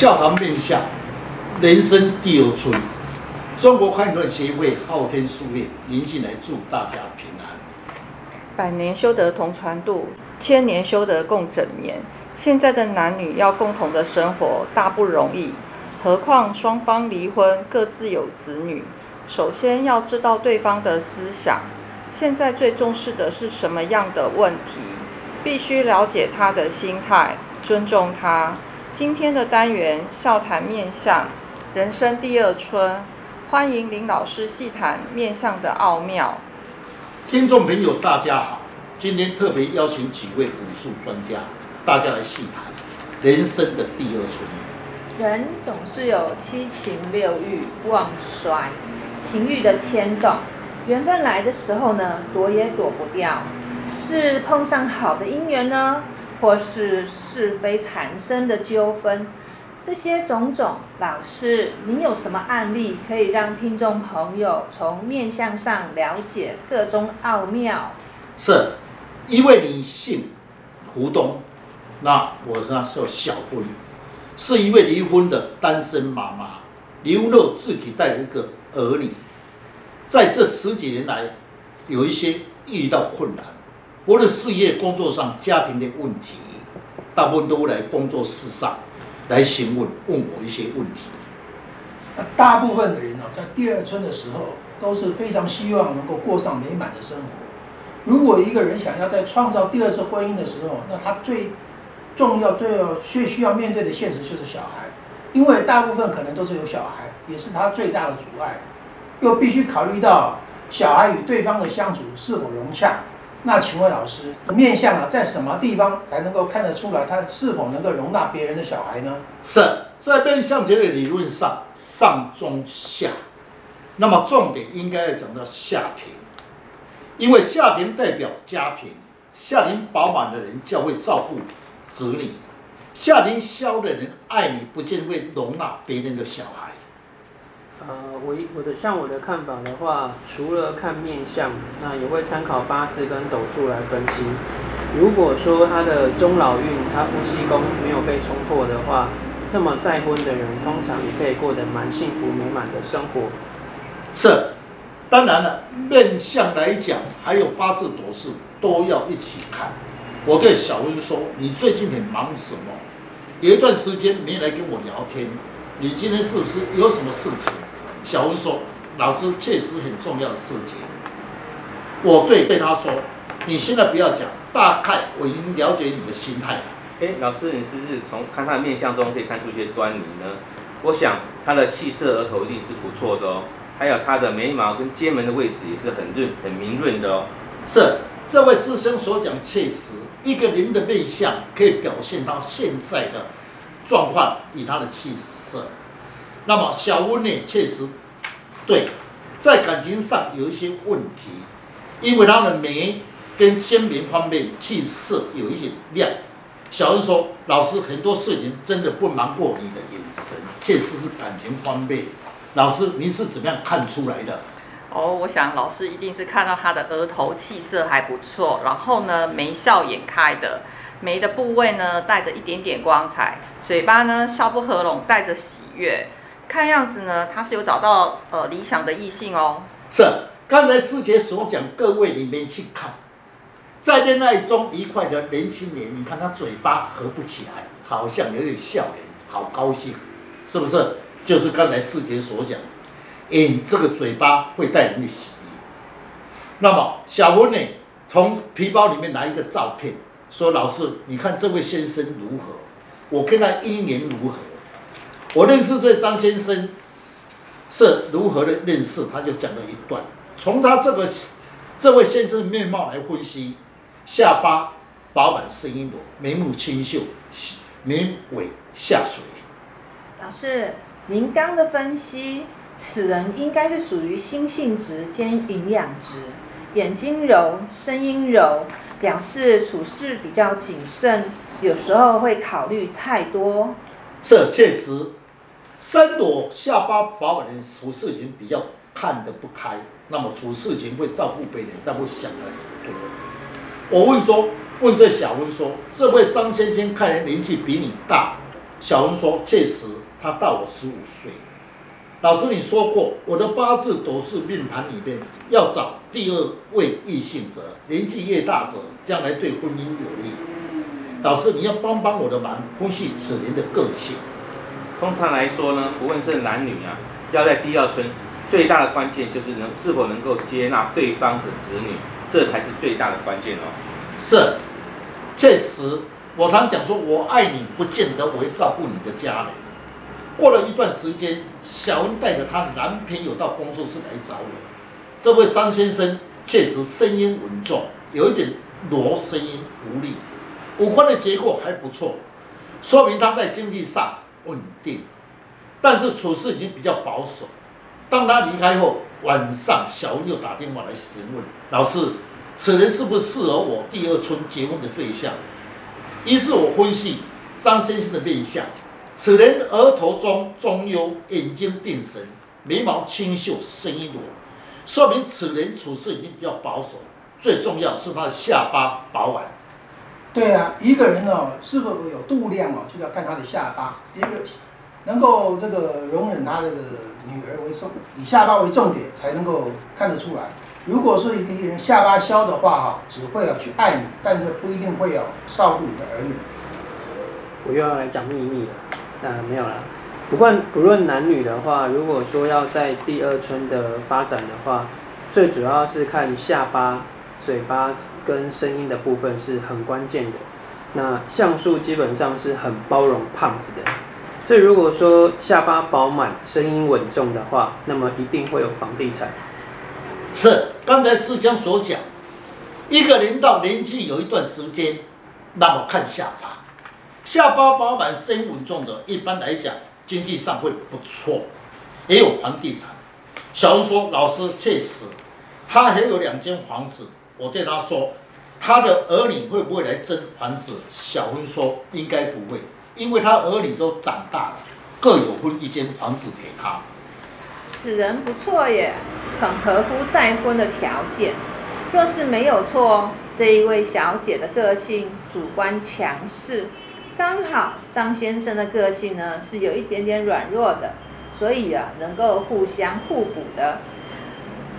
笑谈面相，人生第二春。中国汉论协会昊天书院，您进来祝大家平安。百年修得同船渡，千年修得共枕眠。现在的男女要共同的生活，大不容易，何况双方离婚，各自有子女。首先要知道对方的思想，现在最重视的是什么样的问题，必须了解他的心态，尊重他。今天的单元笑谈面相，人生第二春，欢迎林老师细谈面相的奥妙。听众朋友，大家好，今天特别邀请几位武术专家。大家来细谈人生的第二春。人总是有七情六欲、旺衰、情欲的牵动，缘分来的时候呢，躲也躲不掉。是碰上好的姻缘呢，或是是非产生的纠纷，这些种种，老师，您有什么案例可以让听众朋友从面相上了解各中奥妙？是，一位女性，胡东。那我那时候小婚，是一位离婚的单身妈妈，离婚后自己带了一个儿女，在这十几年来，有一些遇到困难，无论事业、工作上、家庭的问题，大部分都来工作室上来询问，问我一些问题。那大部分的人呢，在第二春的时候，都是非常希望能够过上美满的生活。如果一个人想要在创造第二次婚姻的时候，那他最重要、最要、最需要面对的现实就是小孩，因为大部分可能都是有小孩，也是他最大的阻碍，又必须考虑到小孩与对方的相处是否融洽。那请问老师，面相啊，在什么地方才能够看得出来他是否能够容纳别人的小孩呢？是在面相学的理论上，上中下，那么重点应该要讲到下庭，因为下庭代表家庭，下庭饱满的人较会照顾。子女，下庭消的人爱你，不见会容纳别人的小孩。呃，我我的像我的看法的话，除了看面相，那也会参考八字跟斗数来分析。如果说他的中老运，他夫妻宫没有被冲破的话，那么再婚的人通常也可以过得蛮幸福美满的生活。是，当然了，面相来讲，还有八字斗数都要一起看。我对小温说：“你最近很忙什么？有一段时间没来跟我聊天。你今天是不是有什么事情？”小温说：“老师，确实很重要的事情。”我对对他说：“你现在不要讲，大概我已经了解你的心态了。”哎，老师，你是不是从看他的面相中可以看出一些端倪呢？我想他的气色、额头一定是不错的哦，还有他的眉毛跟肩门的位置也是很润、很明润的哦。是这位师兄所讲，确实。一个人的面相可以表现到现在的状况与他的气色。那么小温呢，确实对，在感情上有一些问题，因为他的眉跟肩眉方面气色有一些亮。小温说：“老师，很多事情真的不瞒过你的眼神，确实是感情方面。老师，你是怎么样看出来的？”哦，我想老师一定是看到他的额头气色还不错，然后呢，眉笑眼开的，眉的部位呢带着一点点光彩，嘴巴呢笑不合拢，带着喜悦，看样子呢他是有找到呃理想的异性哦。是，刚才师姐所讲，各位里面去看，在恋爱中愉快的年轻人，你看他嘴巴合不起来，好像有点笑脸，好高兴，是不是？就是刚才师姐所讲。因这个嘴巴会带人的喜悦。那么小文呢，从皮包里面拿一个照片，说：“老师，你看这位先生如何？我跟他姻缘如何？我认识这张先生是如何的认识？”他就讲了一段，从他这个这位先生的面貌来分析：下巴饱满声音柔，眉目清秀，眉尾下垂。老师，您刚的分析。此人应该是属于心性直兼营养直，眼睛柔，声音柔，表示处事比较谨慎，有时候会考虑太多。这确实，三朵下巴饱满的人处事情比较看得不开，那么处事情会照顾别人，但会想得很多。我问说，问这小温说，这位张先生看来年纪比你大，小文说：“确实，他大我十五岁。老师，你说过，我的八字斗数命盘里面要找第二位异性者，年纪越大者，将来对婚姻有利。老师，你要帮帮我的忙，分析此人的个性。通常来说呢，不论是男女啊，要在第二春，最大的关键就是能是否能够接纳对方的子女，这才是最大的关键哦。是，确实。”我常讲说，我爱你，不见得我会照顾你的家人。过了一段时间，小恩带着她男朋友到工作室来找我。这位张先生确实声音稳重，有一点锣声音无力，五官的结构还不错，说明他在经济上稳定，但是处事已经比较保守。当他离开后，晚上小文又打电话来询问老师，此人是不是适合我第二春结婚的对象？于是我分析张先生的面相，此人额头中中幽，眼睛定神，眉毛清秀，声音柔，说明此人处事已经比较保守。最重要是他的下巴饱满。对啊，一个人哦，是否有度量哦，就要看他的下巴。第一个，能够这个容忍他这个女儿为重，以下巴为重点，才能够看得出来。如果说一个人下巴削的话，哈，只会要去爱你，但是不一定会要照顾你的儿女。我又要来讲秘密了，那没有了。不管不论男女的话，如果说要在第二春的发展的话，最主要是看下巴、嘴巴跟声音的部分是很关键的。那像素基本上是很包容胖子的，所以如果说下巴饱满、声音稳重的话，那么一定会有房地产。是刚才师兄所讲，一个人到年纪有一段时间，那么看下巴，下巴饱满、声音稳重的，一般来讲经济上会不错，也有房地产。小文说：“老师确实，他还有两间房子。”我对他说：“他的儿女会不会来争房子？”小文说：“应该不会，因为他儿女都长大了，各有分一间房子给他。”此人不错耶，很合乎再婚的条件。若是没有错，这一位小姐的个性主观强势，刚好张先生的个性呢是有一点点软弱的，所以啊能够互相互补的。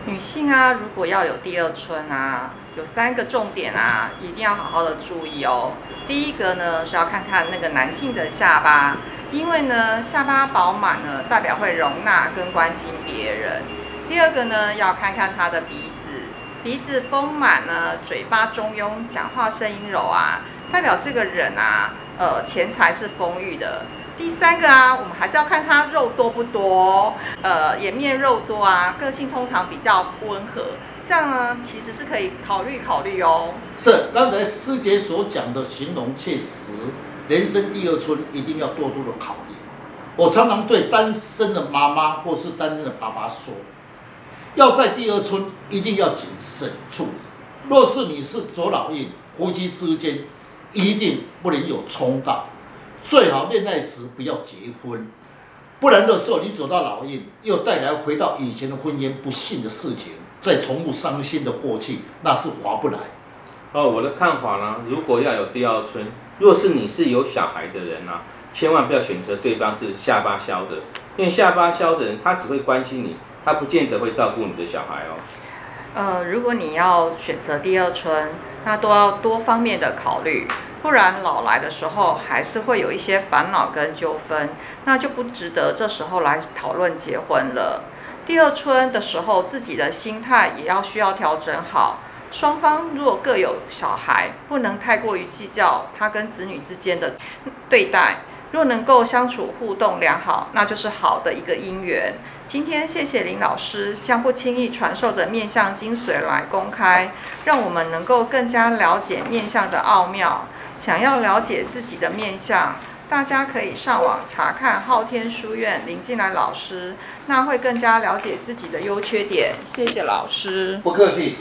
女性啊，如果要有第二春啊，有三个重点啊，一定要好好的注意哦。第一个呢是要看看那个男性的下巴。因为呢，下巴饱满呢，代表会容纳跟关心别人。第二个呢，要看看他的鼻子，鼻子丰满呢，嘴巴中庸，讲话声音柔啊，代表这个人啊，呃，钱财是丰裕的。第三个啊，我们还是要看他肉多不多，呃，颜面肉多啊，个性通常比较温和，这样呢，其实是可以考虑考虑哦。是刚才师姐所讲的形容确实。人生第二春一定要多多的考虑。我常常对单身的妈妈或是单身的爸爸说，要在第二春一定要谨慎处理。若是你是左老印，夫妻之间一定不能有冲动，最好恋爱时不要结婚，不然的时候你走到老运，又带来回到以前的婚姻不幸的事情，再重复伤心的过去，那是划不来。哦，我的看法呢，如果要有第二春。若是你是有小孩的人啊，千万不要选择对方是下巴削的，因为下巴削的人他只会关心你，他不见得会照顾你的小孩哦。呃，如果你要选择第二春，那都要多方面的考虑，不然老来的时候还是会有一些烦恼跟纠纷，那就不值得这时候来讨论结婚了。第二春的时候，自己的心态也要需要调整好。双方若各有小孩，不能太过于计较他跟子女之间的对待。若能够相处互动良好，那就是好的一个姻缘。今天谢谢林老师将不轻易传授的面相精髓来公开，让我们能够更加了解面相的奥妙。想要了解自己的面相，大家可以上网查看昊天书院林静来老师，那会更加了解自己的优缺点。谢谢老师，不客气。